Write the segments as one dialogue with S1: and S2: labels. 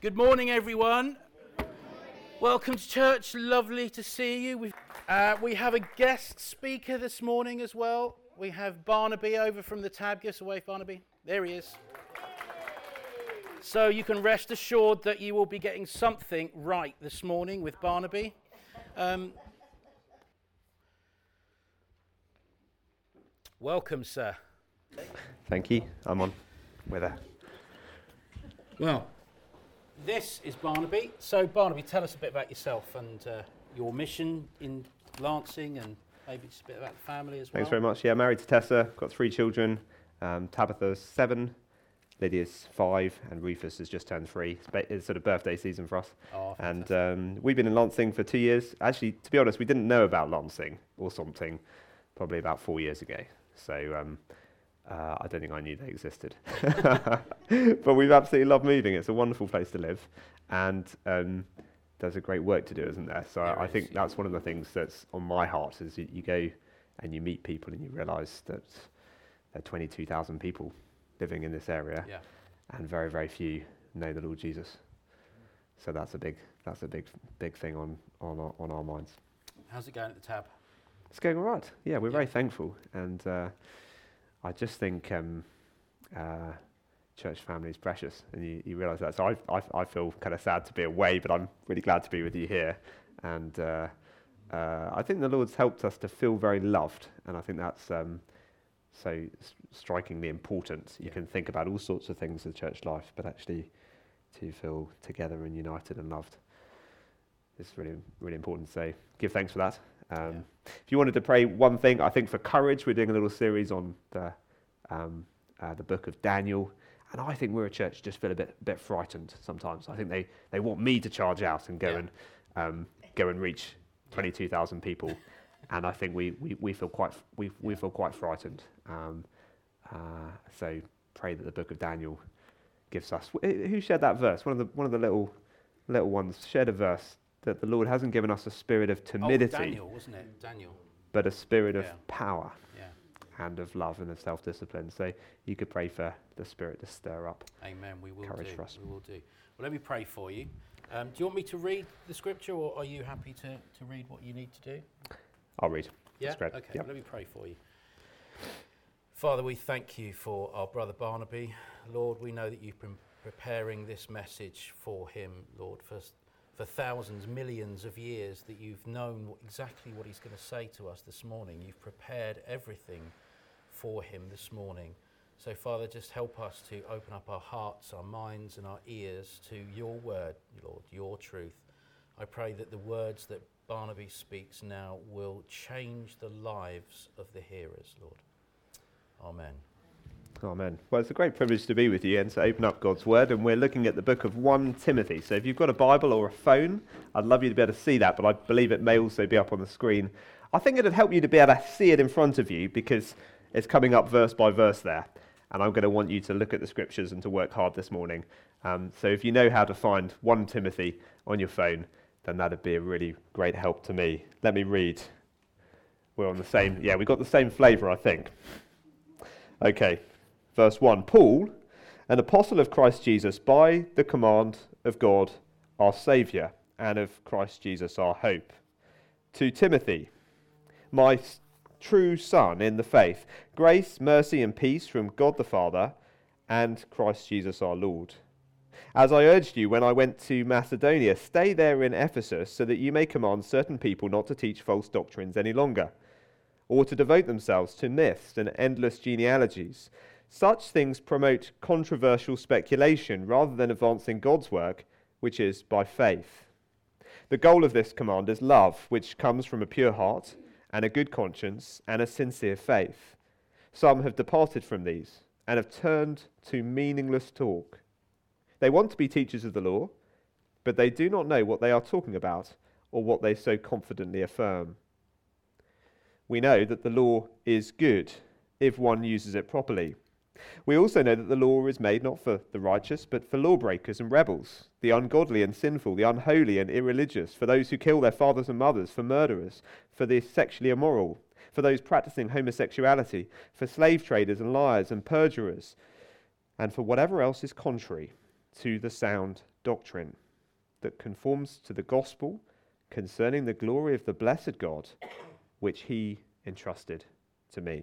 S1: Good morning, everyone. Welcome to church. Lovely to see you. We've, uh, we have a guest speaker this morning as well. We have Barnaby over from the Tab. Give us a wave, Barnaby. There he is. So you can rest assured that you will be getting something right this morning with Barnaby. Um, welcome, sir.
S2: Thank you. I'm on. We're there.
S1: Well, this is Barnaby. So, Barnaby, tell us a bit about yourself and uh, your mission in Lancing and maybe just a bit about the family as well.
S2: Thanks very much. Yeah, married to Tessa, got three children. Um, Tabitha's seven, Lydia's five, and Rufus has just turned three. It's, ba- it's sort of birthday season for us.
S1: Oh,
S2: and um, we've been in Lancing for two years. Actually, to be honest, we didn't know about Lancing or something probably about four years ago. So um, uh, I don't think I knew they existed. but we've absolutely loved moving. It's a wonderful place to live. And um, there's a great work to do, isn't there? So
S1: There
S2: I,
S1: is,
S2: think
S1: yeah.
S2: that's one of the things that's on my heart is you, you go and you meet people and you realise that there are 22,000 people living in this area
S1: yeah.
S2: and very, very few know the Lord Jesus. So that's a big, that's a big, big thing on, on, our, on our minds.
S1: How's it going at the Tab?
S2: It's going all right. Yeah, we're
S1: Yeah.
S2: very thankful. And uh, I just think um, uh, church family is precious. And you, you realise that. So I, I, I feel kind of sad to be away, but I'm really glad to be with you here. And uh, uh, I think the Lord's helped us to feel very loved. And I think that's um, so s- strikingly important. You
S1: Yeah.
S2: can think about all sorts of things in church life, but actually to feel together and united and loved is really, really important. So give thanks for that. Um, If you wanted to pray one thing, I think for courage, we're doing a little series on the, um, uh, the book of Daniel. And I think we're a church just feel a bit, bit frightened sometimes. I think they, they want me to charge out and go
S1: Yeah.
S2: and um, go and reach 22,000 people. and I think we, we, we feel quite we, we feel quite frightened. Um, uh, so pray that the book of Daniel gives us. wh- Who shared that verse? One of the one of the little little ones shared a verse that the Lord hasn't given us a spirit of timidity,
S1: Oh, Daniel, wasn't it? Daniel.
S2: but a spirit of power
S1: Yeah.
S2: and of love and of self-discipline. So you could pray for the Spirit to stir up.
S1: Amen. We will
S2: Courage
S1: do.
S2: for us.
S1: We will do. Well, let me pray for you. Um, do you want me to read the scripture, or are you happy to, to read what you need to do?
S2: I'll read.
S1: Yeah. Okay.
S2: Yep.
S1: Let me pray for you. Father, we thank you for our brother Barnaby. Lord, we know that you've been preparing this message for him, Lord, for, for thousands, millions of years that you've known exactly what he's going to say to us this morning. You've prepared everything for him this morning. So, Father, just help us to open up our hearts, our minds, and our ears to your word, Lord, your truth. I pray that the words that Barnaby speaks now will change the lives of the hearers, Lord. Amen.
S2: Amen. Well, it's a great privilege to be with you and to open up God's Word. And we're looking at the book of 1 Timothy. So if you've got a Bible or a phone, I'd love you to be able to see that, but I believe it may also be up on the screen. I think it'd help you to be able to see it in front of you because it's coming up verse by verse there. And I'm going to want you to look at the scriptures and to work hard this morning. Um, so if you know how to find 1 Timothy on your phone, then that'd be a really great help to me. Let me read. We're on the same, yeah, we've got the same flavour, I think. Okay, verse 1 Paul, an apostle of Christ Jesus, by the command of God our Saviour, and of Christ Jesus our hope. To Timothy, my true son in the faith, grace, mercy, and peace from God the Father and Christ Jesus our Lord. As I urged you when I went to Macedonia, stay there in Ephesus so that you may command certain people not to teach false doctrines any longer or to devote themselves to myths and endless genealogies. Such things promote controversial speculation rather than advancing God's work, which is by faith. The goal of this command is love, which comes from a pure heart and a good conscience and a sincere faith. Some have departed from these and have turned to meaningless talk. They want to be teachers of the law, but they do not know what they are talking about or what they so confidently affirm we know that the law is good if one uses it properly. We also know that the law is made not for the righteous, but for lawbreakers and rebels, the ungodly and sinful, the unholy and irreligious, for those who kill their fathers and mothers, for murderers, for the sexually immoral, for those practicing homosexuality, for slave traders and liars and perjurers, and for whatever else is contrary to the sound doctrine that conforms to the gospel concerning the glory of the blessed God, which he entrusted to me.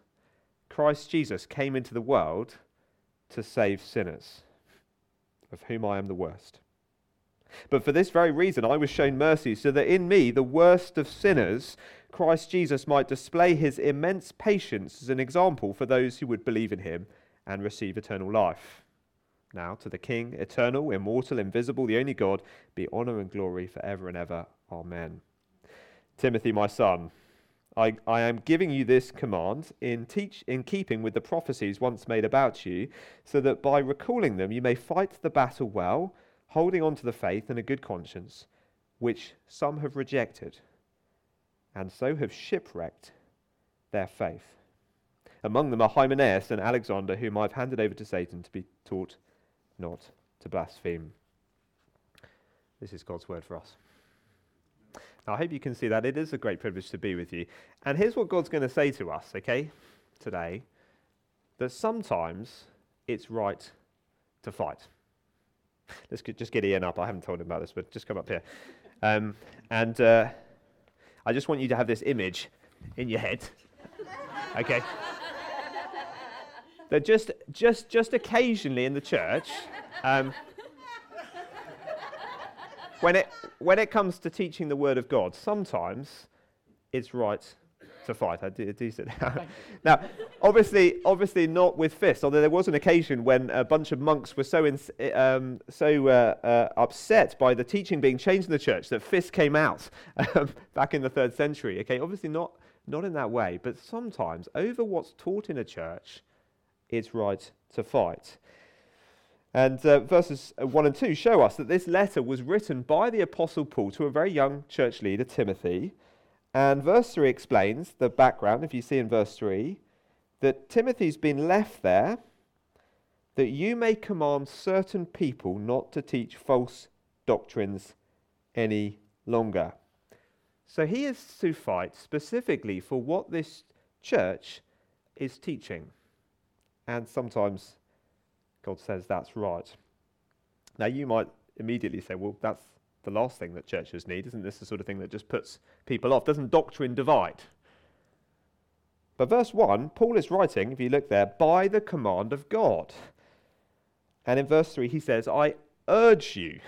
S2: Christ Jesus came into the world to save sinners, of whom I am the worst. But for this very reason, I was shown mercy, so that in me, the worst of sinners, Christ Jesus might display his immense patience as an example for those who would believe in him and receive eternal life. Now, to the King, eternal, immortal, invisible, the only God, be honour and glory for ever and ever. Amen. Timothy, my son, I, I am giving you this command in, teach, in keeping with the prophecies once made about you, so that by recalling them you may fight the battle well, holding on to the faith and a good conscience, which some have rejected, and so have shipwrecked their faith. Among them are Hymenaeus and Alexander, whom I've handed over to Satan to be taught not to blaspheme. This is God's word for us. Now, I hope you can see that it is a great privilege to be with you. And here's what God's going to say to us, okay, today that sometimes it's right to fight. Let's just get Ian up. I haven't told him about this, but just come up here. Um, and uh, I just want you to have this image in your head, okay? that just, just, just occasionally in the church, um, when it, when it comes to teaching the Word of God, sometimes it's right to fight. I do, do sit down. now, obviously, obviously not with fists. Although there was an occasion when a bunch of monks were so ins- um, so uh, uh, upset by the teaching being changed in the church that fists came out um, back in the third century. Okay, obviously not not in that way, but sometimes over what's taught in a church, it's right to fight. And uh, verses uh, 1 and 2 show us that this letter was written by the Apostle Paul to a very young church leader, Timothy. And verse 3 explains the background, if you see in verse 3, that Timothy's been left there that you may command certain people not to teach false doctrines any longer. So he is to fight specifically for what this church is teaching. And sometimes God says that's right. Now, you might immediately say, well, that's the last thing that churches need. Isn't this the sort of thing that just puts people off? Doesn't doctrine divide? But verse 1, Paul is writing, if you look there, by the command of God. And in verse 3, he says, I urge you.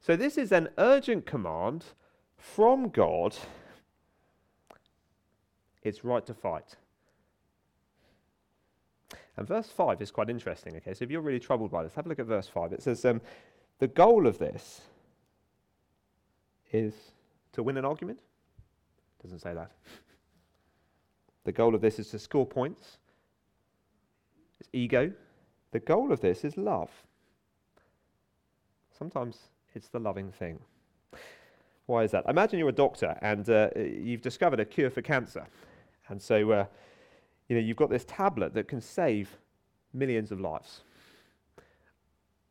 S2: So this is an urgent command from God. It's right to fight. And verse 5 is quite interesting. Okay, so if you're really troubled by this, have a look at verse 5. It says, um, The goal of this is to win an argument. Doesn't say that. the goal of this is to score points. It's ego. The goal of this is love. Sometimes it's the loving thing. Why is that? Imagine you're a doctor and uh, you've discovered a cure for cancer. And so uh, you know, you've got this tablet that can save millions of lives.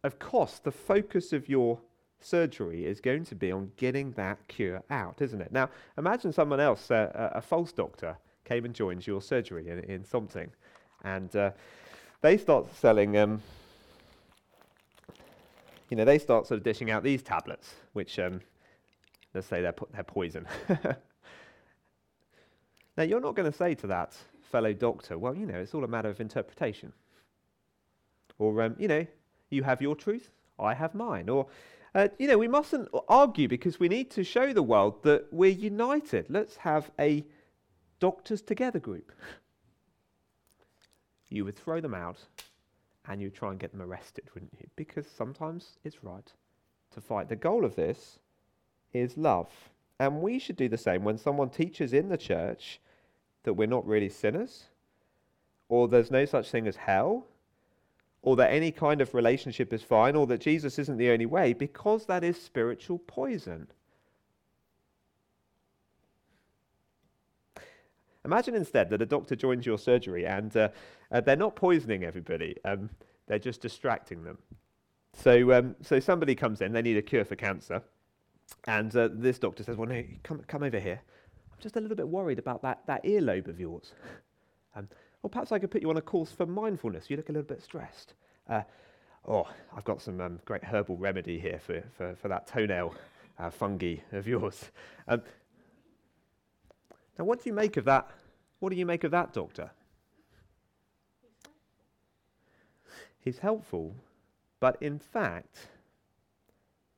S2: Of course, the focus of your surgery is going to be on getting that cure out, isn't it? Now, imagine someone else, uh, a, a false doctor, came and joined your surgery in, in something, and uh, they start selling, um, you know, they start sort of dishing out these tablets, which, um, let's say they're, po- they're poison. now, you're not going to say to that fellow doctor, well, you know, it's all a matter of interpretation. Or, um, you know, you have your truth, I have mine. Or, uh, you know, we mustn't argue because we need to show the world that we're united. Let's have a doctors together group. You would throw them out and you'd try and get them arrested, wouldn't you? Because sometimes it's right to fight. The goal of this is love. And we should do the same when someone teaches in the church that we're not really sinners, or there's no such thing as hell, or that any kind of relationship is fine, or that Jesus isn't the only way, because that is spiritual poison. Imagine instead that a doctor joins your surgery and uh, uh, they're not poisoning everybody, um, they're just distracting them. So, um, so somebody comes in, they need a cure for cancer, and uh, this doctor says, Well, no, come, come over here. Just a little bit worried about that, that earlobe of yours. Um, or perhaps I could put you on a course for mindfulness. You look a little bit stressed. Uh, oh, I've got some um, great herbal remedy here for, for, for that toenail uh, fungi of yours. Um, now, what do you make of that? What do you make of that, doctor? He's helpful, but in fact,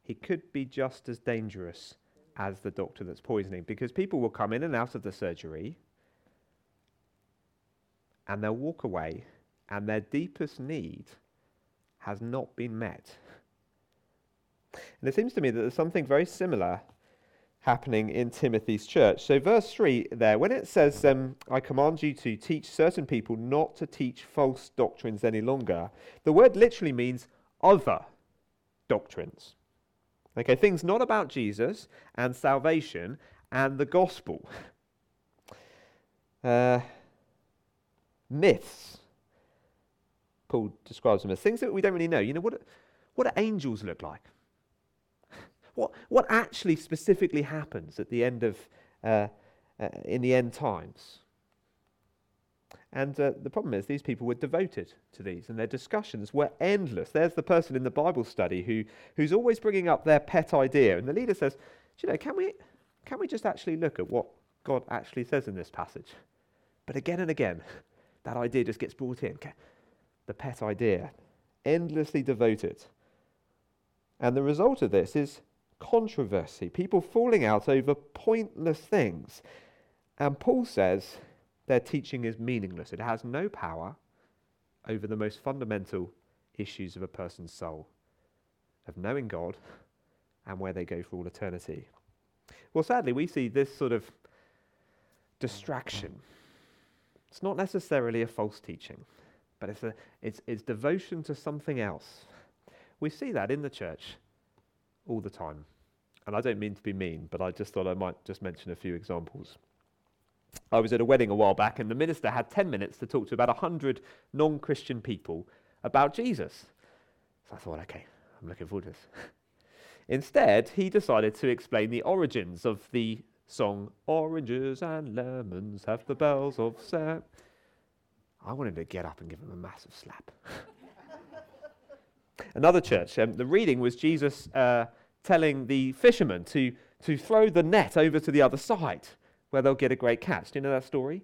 S2: he could be just as dangerous as the doctor that's poisoning because people will come in and out of the surgery and they'll walk away and their deepest need has not been met. And it seems to me that there's something very similar happening in Timothy's church. So, verse 3 there, when it says, um, I command you to teach certain people not to teach false doctrines any longer, the word literally means other doctrines. Okay, things not about Jesus and salvation and the gospel. Uh, myths. Paul describes them as things that we don't really know. You know, what, what do angels look like? What, what actually specifically happens at the end of, uh, uh, in the end times? And uh, the problem is, these people were devoted to these, and their discussions were endless. There's the person in the Bible study who, who's always bringing up their pet idea, and the leader says, you know, can we, can we just actually look at what God actually says in this passage? But again and again, that idea just gets brought in. The pet idea, endlessly devoted. And the result of this is controversy, people falling out over pointless things. And Paul says, their teaching is meaningless. It has no power over the most fundamental issues of a person's soul, of knowing God and where they go for all eternity. Well, sadly, we see this sort of distraction. It's not necessarily a false teaching, but it's, a, it's, it's devotion to something else. We see that in the church all the time. And I don't mean to be mean, but I just thought I might just mention a few examples. I was at a wedding a while back, and the minister had 10 minutes to talk to about 100 non Christian people about Jesus. So I thought, okay, I'm looking forward to this. Instead, he decided to explain the origins of the song Oranges and Lemons Have the Bells of Sam. I wanted to get up and give him a massive slap. Another church, um, the reading was Jesus uh, telling the fishermen to, to throw the net over to the other side where they'll get a great catch. Do you know that story?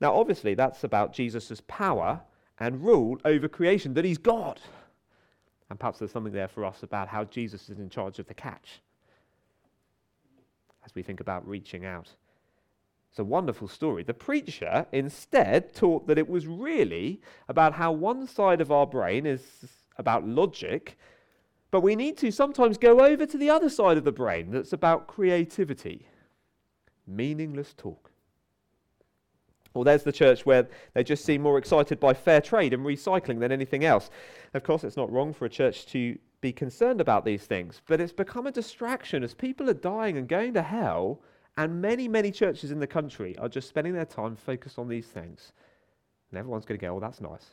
S2: Now, obviously, that's about Jesus' power and rule over creation, that he's God. And perhaps there's something there for us about how Jesus is in charge of the catch as we think about reaching out. It's a wonderful story. The preacher instead taught that it was really about how one side of our brain is about logic, but we need to sometimes go over to the other side of the brain that's about creativity meaningless talk. Well, there's the church where they just seem more excited by fair trade and recycling than anything else. Of course, it's not wrong for a church to be concerned about these things, but it's become a distraction as people are dying and going to hell, and many, many churches in the country are just spending their time focused on these things. And everyone's going to go, oh, that's nice.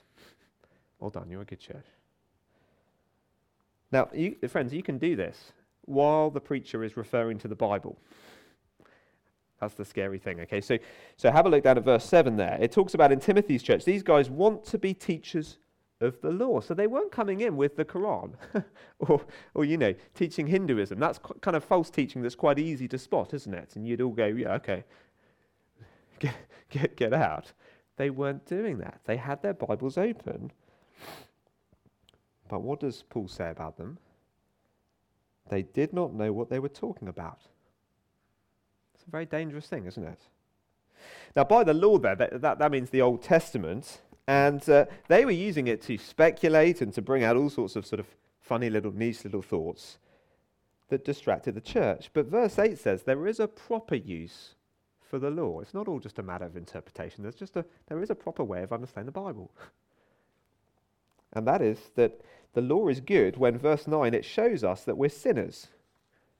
S2: well done, you're a good church. Now, you, friends, you can do this while the preacher is referring to the Bible. That's the scary thing. Okay, so, so have a look down at verse 7 there. It talks about in Timothy's church, these guys want to be teachers of the law. So they weren't coming in with the Quran or, or, you know, teaching Hinduism. That's kind of false teaching that's quite easy to spot, isn't it? And you'd all go, yeah, okay, get, get, get out. They weren't doing that. They had their Bibles open. But what does Paul say about them? They did not know what they were talking about. It's a very dangerous thing, isn't it? Now, by the law, there, that, that, that means the Old Testament, and uh, they were using it to speculate and to bring out all sorts of sort of funny little, niche little thoughts that distracted the church. But verse 8 says there is a proper use for the law. It's not all just a matter of interpretation. There's just a, there is a proper way of understanding the Bible. And that is that the law is good when, verse 9, it shows us that we're sinners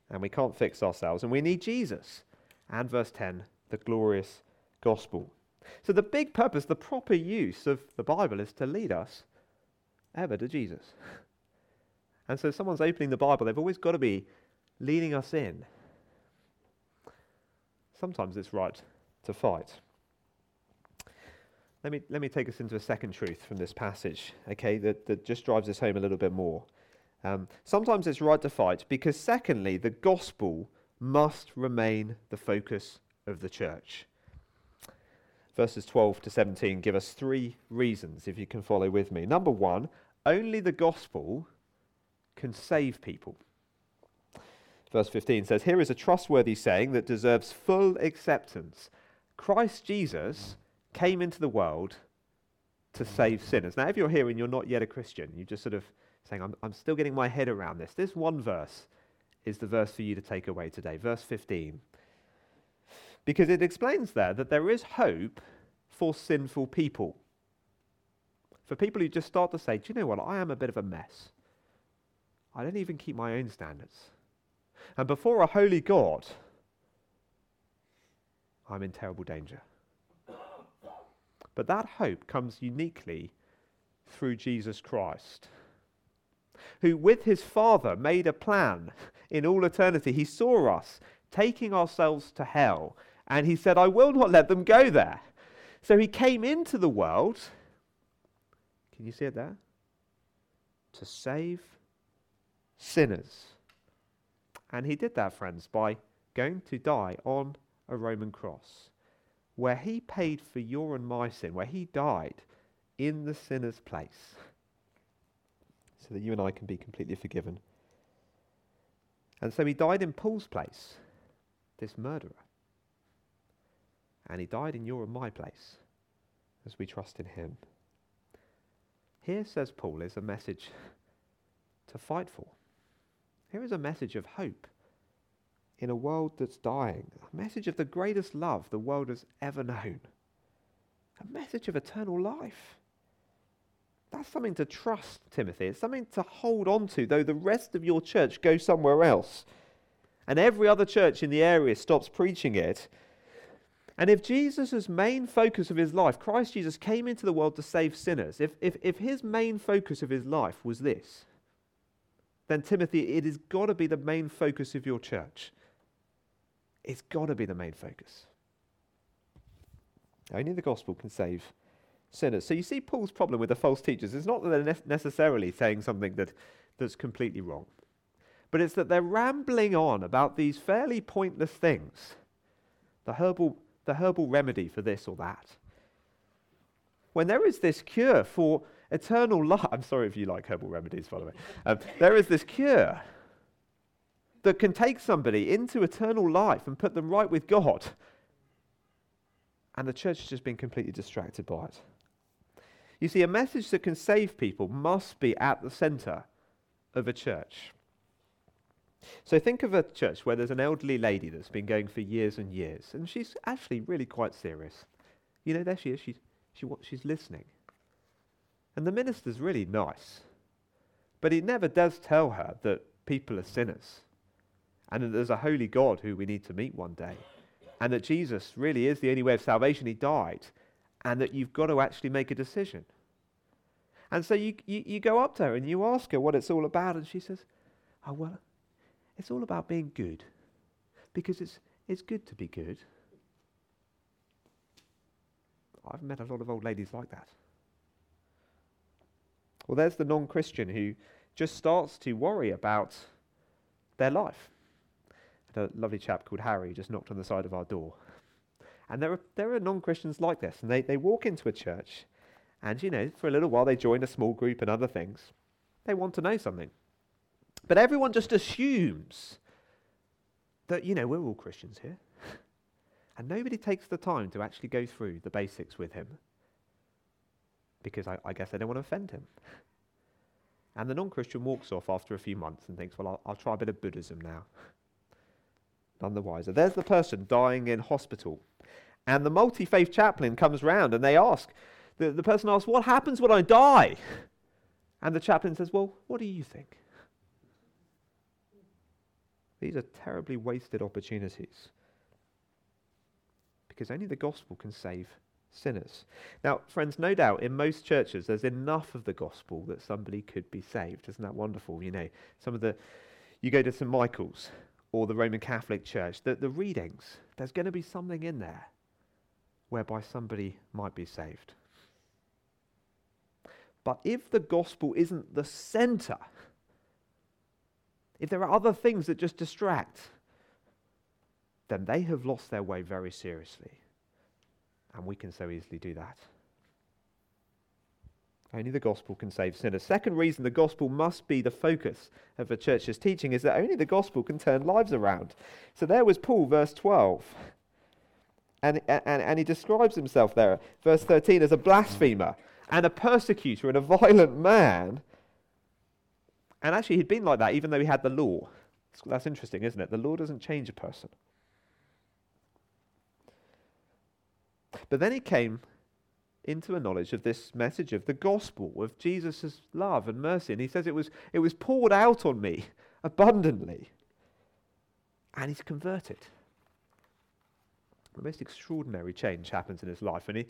S2: and we can't fix ourselves and we need Jesus. And verse 10, the glorious gospel. So, the big purpose, the proper use of the Bible is to lead us ever to Jesus. And so, someone's opening the Bible, they've always got to be leading us in. Sometimes it's right to fight. Let me, let me take us into a second truth from this passage, okay, that, that just drives this home a little bit more. Um, sometimes it's right to fight because, secondly, the gospel must remain the focus of the church. Verses 12 to 17 give us three reasons, if you can follow with me. Number one, only the gospel can save people. Verse 15 says, Here is a trustworthy saying that deserves full acceptance Christ Jesus came into the world to save sinners. Now, if you're here and you're not yet a Christian, you're just sort of saying, I'm, I'm still getting my head around this. This one verse is the verse for you to take away today, verse 15. Because it explains there that there is hope for sinful people. For people who just start to say, Do you know what? I am a bit of a mess. I don't even keep my own standards. And before a holy God, I'm in terrible danger. But that hope comes uniquely through Jesus Christ, who, with his Father, made a plan in all eternity. He saw us taking ourselves to hell, and he said, I will not let them go there. So he came into the world. Can you see it there? To save sinners. And he did that, friends, by going to die on a Roman cross where he paid for your and my sin, where he died in the sinner's place, so that you and I can be completely forgiven. And so he died in Paul's place, this murderer. And he died in your and my place as we trust in him. Here, says Paul, is a message to fight for. Here is a message of hope in a world that's dying, a message of the greatest love the world has ever known, a message of eternal life. That's something to trust, Timothy. It's something to hold on to, though the rest of your church goes somewhere else. And every other church in the area stops preaching it. And if Jesus' main focus of his life, Christ Jesus came into the world to save sinners, if, if, if his main focus of his life was this, then Timothy, it has got to be the main focus of your church. It's got to be the main focus. Only the gospel can save sinners. So you see Paul's problem with the false teachers. It's not that they're ne- necessarily saying something that, that's completely wrong, but it's that they're rambling on about these fairly pointless things. The herbal, the herbal remedy for this or that. When there is this cure for eternal life, I'm sorry if you like herbal remedies, by the way. Um, there is this cure that can take somebody into eternal life and put them right with God. And the church has just been completely distracted by it. You see, a message that can save people must be at the center of a church. So think of a church where there's an elderly lady that's been going for years and years, and she's actually really quite serious. You know, there she is. She's, she, she's listening. And the minister's really nice. But he never does tell her that people are sinners and that there's a holy God who we need to meet one day, and that Jesus really is the only way of salvation. He died, and that you've got to actually make a decision. And so you, you, you go up to her and you ask her what it's all about, and she says, Oh, well, it's all about being good, because it's, it's good to be good. I've met a lot of old ladies like that. Well, there's the non Christian who just starts to worry about their life a lovely chap called Harry just knocked on the side of our door. And there are, there are non Christians like this, and they, they walk into a church, and, you know, for a little while they join a small group and other things. They want to know something. But everyone just assumes that, you know, we're all Christians here. and nobody takes the time to actually go through the basics with him because I, I guess they don't want to offend him. And the non Christian walks off after a few months and thinks, well, I'll, I'll try a bit of Buddhism now none the wiser. There's the person dying in hospital. And the multi faith chaplain comes round and they ask, the, the person asks, What happens when I die? And the chaplain says, Well, what do you think? These are terribly wasted opportunities because only the gospel can save sinners. Now, friends, no doubt in most churches there's enough of the gospel that somebody could be saved. Isn't that wonderful? You know, some of the, you go to St. Michael's or the Roman Catholic Church, the, the readings, there's going to be something in there whereby somebody might be saved. But if the gospel isn't the center, if there are other things that just distract, then they have lost their way very seriously. And we can so easily do that. Only the gospel can save sinners. Second reason the gospel must be the focus of a church's teaching is that only the gospel can turn lives around. So there was Paul, verse 12. And, and, and he describes himself there, verse 13, as a blasphemer and a persecutor and a violent man. And actually, he'd been like that even though he had the law. That's interesting, isn't it? The law doesn't change a person. But then he came into a knowledge of this message of the gospel, of Jesus' love and mercy. And he says it was, it was poured out on me abundantly. And he's converted. The most extraordinary change happens in his life. And he,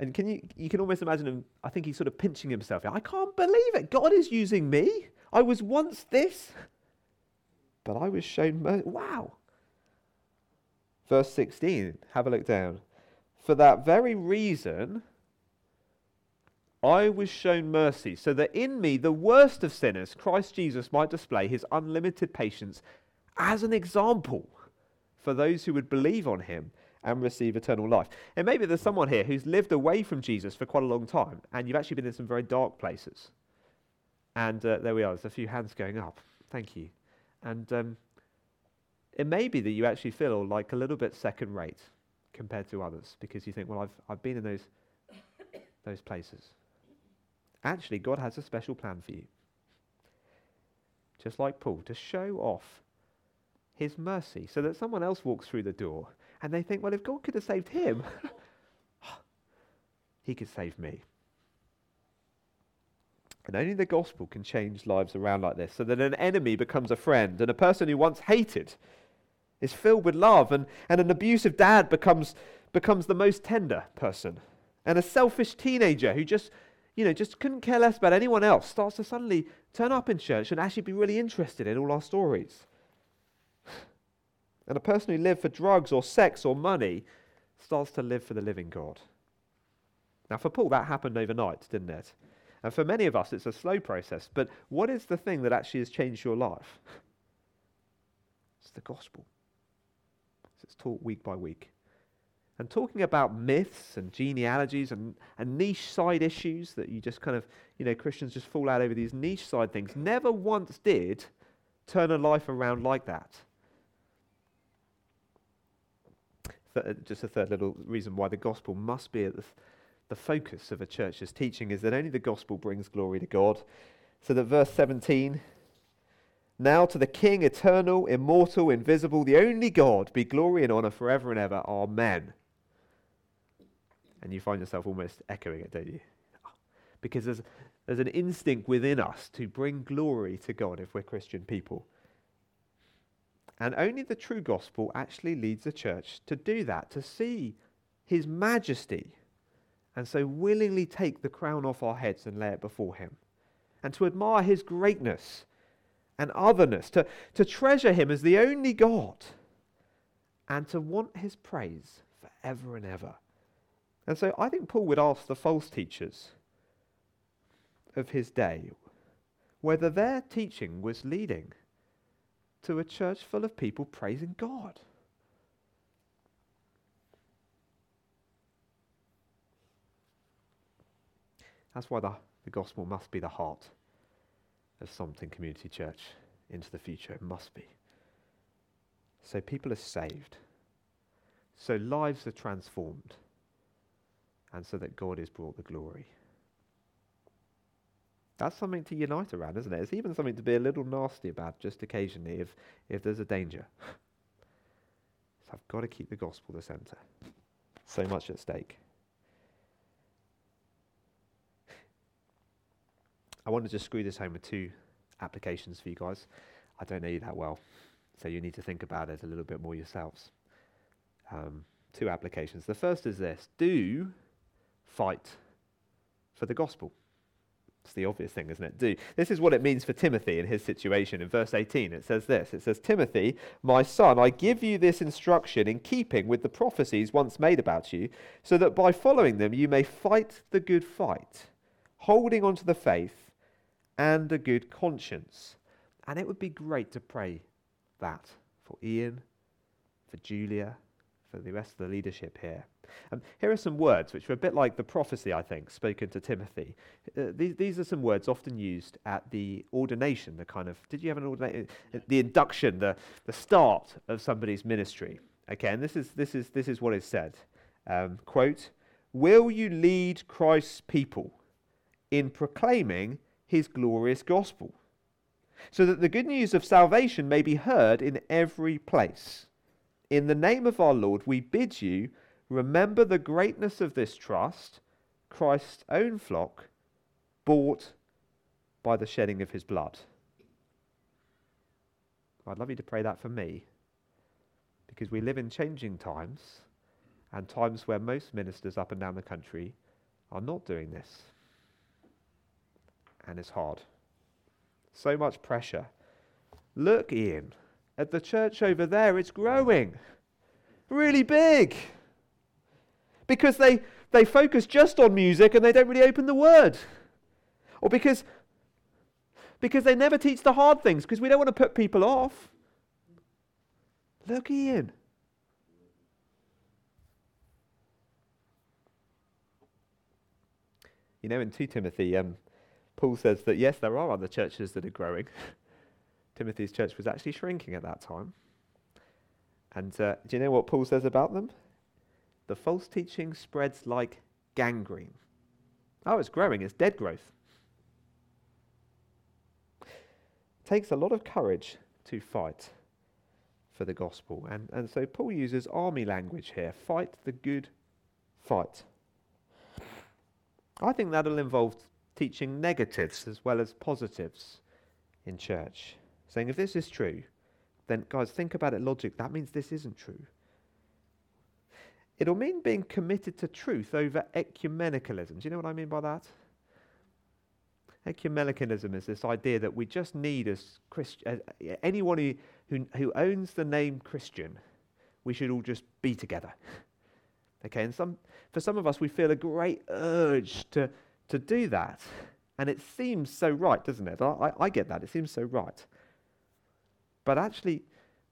S2: and can you, you can almost imagine him, I think he's sort of pinching himself. I can't believe it. God is using me. I was once this, but I was shown mercy. Wow. Verse 16, have a look down. For that very reason, I was shown mercy, so that in me, the worst of sinners, Christ Jesus might display his unlimited patience as an example for those who would believe on him and receive eternal life. And maybe there's someone here who's lived away from Jesus for quite a long time, and you've actually been in some very dark places. And uh, there we are, there's a few hands going up. Thank you. And um, it may be that you actually feel like a little bit second rate compared to others because you think, well, I've, I've been in those, those places. Actually, God has a special plan for you. Just like Paul, to show off his mercy so that someone else walks through the door and they think, well, if God could have saved him, he could save me. And only the gospel can change lives around like this so that an enemy becomes a friend and a person who once hated is filled with love and, and an abusive dad becomes, becomes the most tender person. And a selfish teenager who just, you know, just couldn't care less about anyone else starts to suddenly turn up in church and actually be really interested in all our stories. And a person who lived for drugs or sex or money starts to live for the living God. Now, for Paul, that happened overnight, didn't it? And for many of us, it's a slow process. But what is the thing that actually has changed your life? It's the gospel. It's taught week by week. And talking about myths and genealogies and, and niche side issues that you just kind of, you know, Christians just fall out over these niche side things, never once did turn a life around like that. Th- just a third little reason why the gospel must be at the, the focus of a church's teaching is that only the gospel brings glory to God. So that verse 17 now to the King, eternal, immortal, invisible, the only God, be glory and honor forever and ever. Amen. And you find yourself almost echoing it, don't you? Because there's, there's an instinct within us to bring glory to God if we're Christian people. And only the true gospel actually leads the church to do that, to see his majesty, and so willingly take the crown off our heads and lay it before him, and to admire his greatness and otherness, to, to treasure him as the only God, and to want his praise forever and ever. And so I think Paul would ask the false teachers of his day whether their teaching was leading to a church full of people praising God. That's why the, the gospel must be the heart of Sompting Community Church into the future. It must be. So people are saved. So lives are transformed. And so that God is brought the glory. That's something to unite around, isn't it? It's even something to be a little nasty about just occasionally if, if there's a danger. so I've got to keep the gospel the centre. So much at stake. I want to just screw this home with two applications for you guys. I don't know you that well, so you need to think about it a little bit more yourselves. Um, two applications. The first is this do fight for the gospel. It's the obvious thing, isn't it? Do. This is what it means for Timothy in his situation. In verse 18, it says this It says, Timothy, my son, I give you this instruction in keeping with the prophecies once made about you, so that by following them you may fight the good fight, holding on to the faith and a good conscience. And it would be great to pray that for Ian, for Julia, for the rest of the leadership here. Um, here are some words which are a bit like the prophecy, I think, spoken to Timothy. Uh, these, these are some words often used at the ordination, the kind of, did you have an ordination? Uh, the induction, the, the start of somebody's ministry. Okay, and this is, this is, this is what is said. Um, quote, Will you lead Christ's people in proclaiming his glorious gospel, so that the good news of salvation may be heard in every place? In the name of our Lord, we bid you remember the greatness of this trust, Christ's own flock, bought by the shedding of his blood. I'd love you to pray that for me because we live in changing times and times where most ministers up and down the country are not doing this. And it's hard. So much pressure. Look, Ian, at the church over there, it's growing. Really big. Because they, they focus just on music and they don't really open the word. Or because, because they never teach the hard things, because we don't want to put people off. Look, Ian. You know, in 2 Timothy, um, Paul says that yes, there are other churches that are growing. Timothy's church was actually shrinking at that time. And uh, do you know what Paul says about them? The false teaching spreads like gangrene. Oh, it's growing, it's dead growth. It takes a lot of courage to fight for the gospel. And, and so Paul uses army language here fight the good fight. I think that'll involve teaching negatives as well as positives in church. Saying if this is true, then guys, think about it logic. That means this isn't true. It'll mean being committed to truth over ecumenicalism. Do you know what I mean by that? Ecumenicalism is this idea that we just need as Christ- uh, anyone who, who, who owns the name Christian, we should all just be together. Okay, and some, for some of us, we feel a great urge to, to do that. And it seems so right, doesn't it? I, I get that. It seems so right. But actually,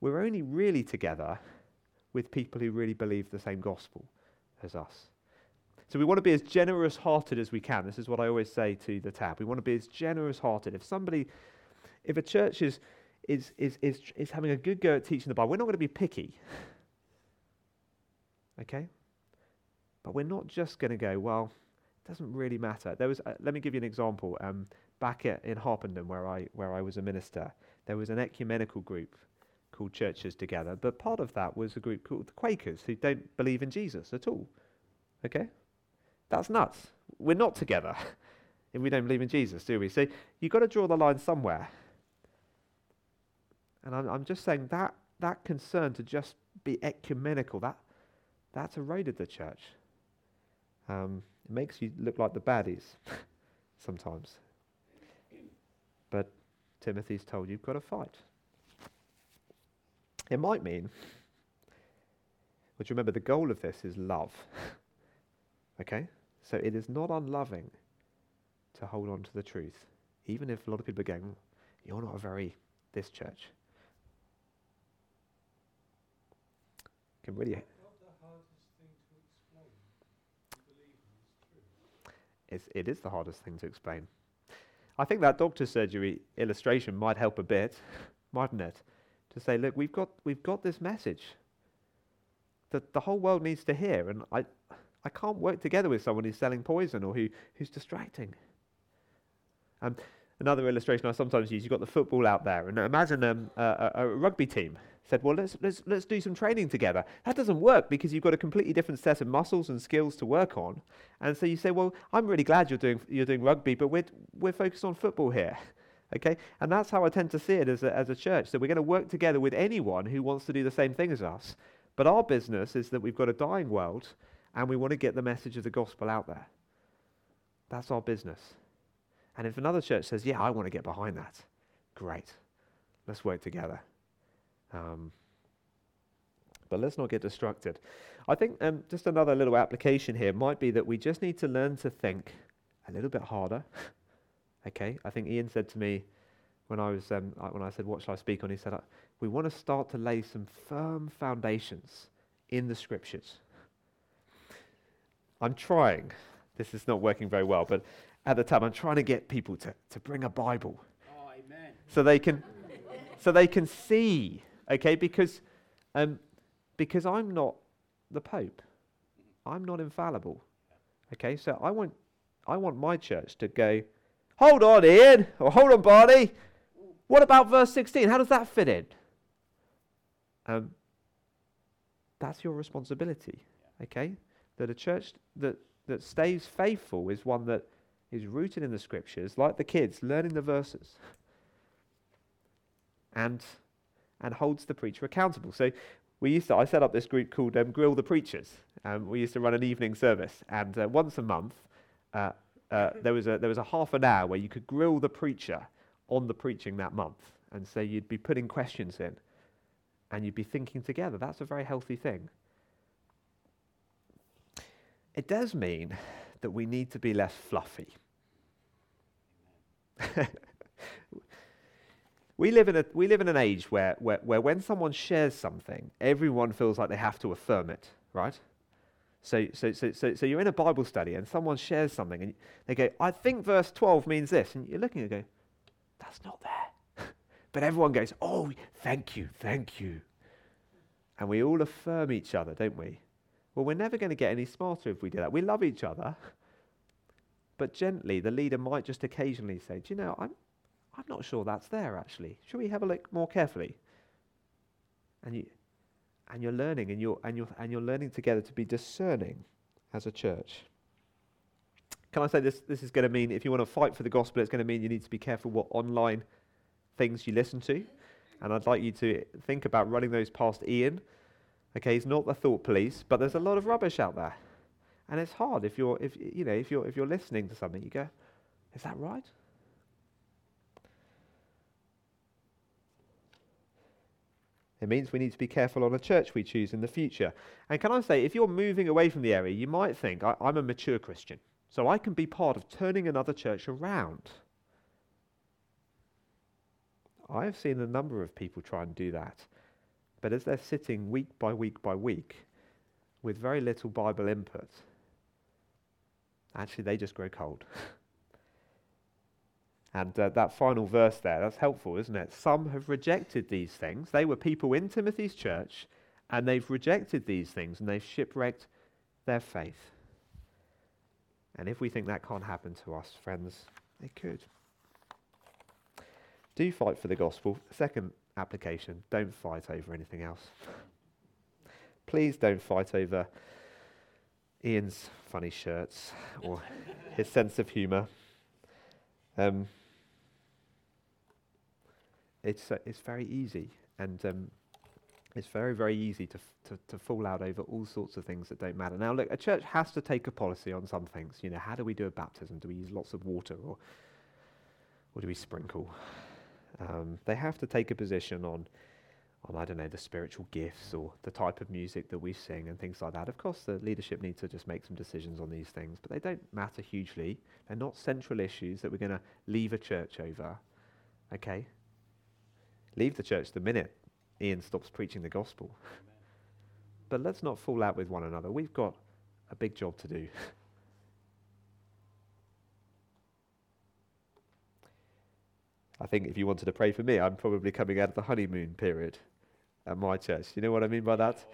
S2: we're only really together with people who really believe the same gospel as us. So we want to be as generous hearted as we can. This is what I always say to the tab. We want to be as generous hearted. If somebody, if a church is, is, is, is, is having a good go at teaching the Bible, we're not going to be picky. Okay? But we're not just going to go, well, it doesn't really matter. There was, uh, let me give you an example. Um, back at, in Harpenden, where I, where I was a minister, there was an ecumenical group called Churches Together, but part of that was a group called the Quakers who don't believe in Jesus at all. Okay? That's nuts. We're not together if we don't believe in Jesus, do we? So you've got to draw the line somewhere. And I'm, I'm just saying that that concern to just be ecumenical, that that's eroded the church. Um, it makes you look like the baddies sometimes. But Timothy's told you you've got to fight. It might mean, but remember, the goal of this is love. okay? So it is not unloving to hold on to the truth, even if a lot of people are going, you're not a very this church. Can really. It's, it is the hardest thing to explain. I think that doctor surgery illustration might help a bit, mightn't it? To say, look, we've got, we've got this message that the whole world needs to hear, and I, I can't work together with someone who's selling poison or who, who's distracting. Um, another illustration I sometimes use, you've got the football out there, and imagine um, a, a, rugby team, said, well, let's, let's, let's do some training together. That doesn't work because you've got a completely different set of muscles and skills to work on. And so you say, well, I'm really glad you're doing, you're doing rugby, but we're, we're focused on football here. Okay? And that's how I tend to see it as a, as a church. So we're going to work together with anyone who wants to do the same thing as us. But our business is that we've got a dying world and we want to get the message of the gospel out there. That's our business. And if another church says, yeah, I want to get behind that, great. Let's work together. Um, but let's not get distracted. I think um, just another little application here might be that we just need to learn to think a little bit harder. okay, I think Ian said to me when I was um, when I said what shall I speak on, he said we want to start to lay some firm foundations in the scriptures. I'm trying. This is not working very well, but at the time I'm trying to get people to, to bring a Bible.
S1: Oh, amen.
S2: So they can so they can see, okay, because um, because I'm not the Pope. I'm not infallible. Okay, so I want I want my church to go, hold on, Ian, or hold on, Barney. What about verse 16? How does that fit in? Um, that's your responsibility. Okay? That a church that, that stays faithful is one that is rooted in the scriptures, like the kids, learning the verses, and, and holds the preacher accountable. So we used to, I set up this group called um, Grill the Preachers. Um, we used to run an evening service, and uh, once a month, uh, uh, there, was a, there was a half an hour where you could grill the preacher on the preaching that month. And so you'd be putting questions in and you'd be thinking together. That's a very healthy thing. It does mean that we need to be less fluffy. we, live in a, we live in an age where, where, where when someone shares something, everyone feels like they have to affirm it, right? So, so, so, so, so you're in a Bible study and someone shares something and they go, I think verse 12 means this. And you're looking and go, that's not there. but everyone goes, oh, thank you, thank you. And we all affirm each other, don't we? Well, we're never going to get any smarter if we do that. We love each other. But gently, the leader might just occasionally say, Do you know, I'm, I'm not sure that's there actually. Should we have a look more carefully? And, you, and you're learning, and you're, and, you're, and you're learning together to be discerning as a church. Can I say this? This is going to mean if you want to fight for the gospel, it's going to mean you need to be careful what online things you listen to. And I'd like you to think about running those past Ian. Okay, he's not the thought police, but there's a lot of rubbish out there. And it's hard if you're, if, you know, if you're, if you're listening to something, you go, is that right? It means we need to be careful on a church we choose in the future. And can I say, if you're moving away from the area, you might think, I, am a mature Christian, so I can be part of turning another church around. I have seen a number of people try and do that. But as they're sitting week by week by week with very little Bible input, actually they just grow cold. and uh, that final verse there, that's helpful, isn't it? Some have rejected these things. They were people in Timothy's church, and they've rejected these things, and they've shipwrecked their faith. And if we think that can't happen to us, friends, it could. Do fight for the gospel. Second application don't fight over anything else. Please don't fight over Ian's funny shirts or his sense of humour. Um, it's, uh, it's very easy, and um, it's very, very easy to, f- to, to fall out over all sorts of things that don't matter. Now, look, a church has to take a policy on some things. You know, how do we do a baptism? Do we use lots of water, or, or do we sprinkle? Um, they have to take a position on, on, I don't know, the spiritual gifts or the type of music that we sing and things like that. Of course, the leadership needs to just make some decisions on these things, but they don't matter hugely. They're not central issues that we're going to leave a church over. Okay? Leave the church the minute Ian stops preaching the gospel. but let's not fall out with one another. We've got a big job to do. I think if you wanted to pray for me, I'm probably coming out of the honeymoon period at my church. You know what I mean by that?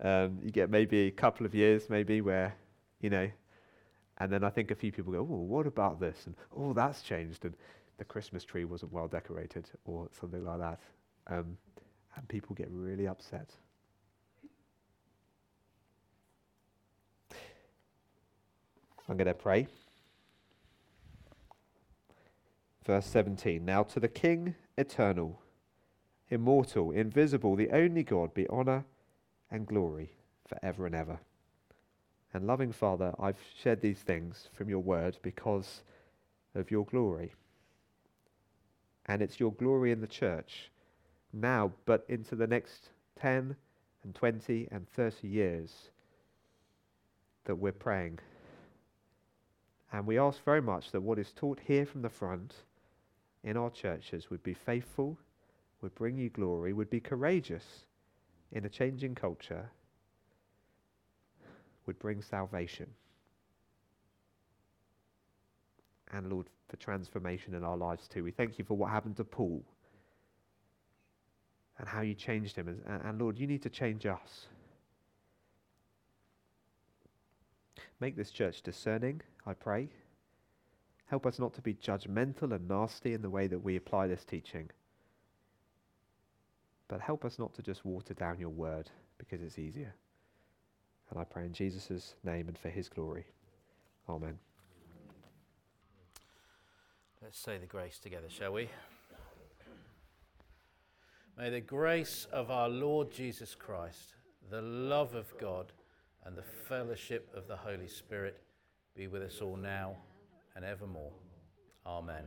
S2: Um, you get maybe a couple of years, maybe, where, you know, and then I think a few people go, oh, what about this? And, oh, that's changed. And the Christmas tree wasn't well decorated or something like that. Um, and people get really upset. I'm going to pray. Verse 17 Now to the King eternal, immortal, invisible, the only God, be honour and glory forever and ever. And loving Father, I've shared these things from your word because of your glory. And it's your glory in the church now, but into the next 10 and 20 and 30 years that we're praying. And we ask very much that what is taught here from the front in our churches would be faithful, would bring you glory, would be courageous in a changing culture, would bring salvation. And Lord, for transformation in our lives too. We thank you for what happened to Paul and how you changed him. And, and Lord, you need to change us. Make this church discerning, I pray. Help us not to be judgmental and nasty in the way that we apply this teaching. But help us not to just water down your word because it's easier. And I pray in Jesus' name and for his glory. Amen.
S1: Let's say the grace together, shall we? May the grace of our Lord Jesus Christ, the love of God, and the fellowship of the Holy Spirit be with us all now and evermore. Amen.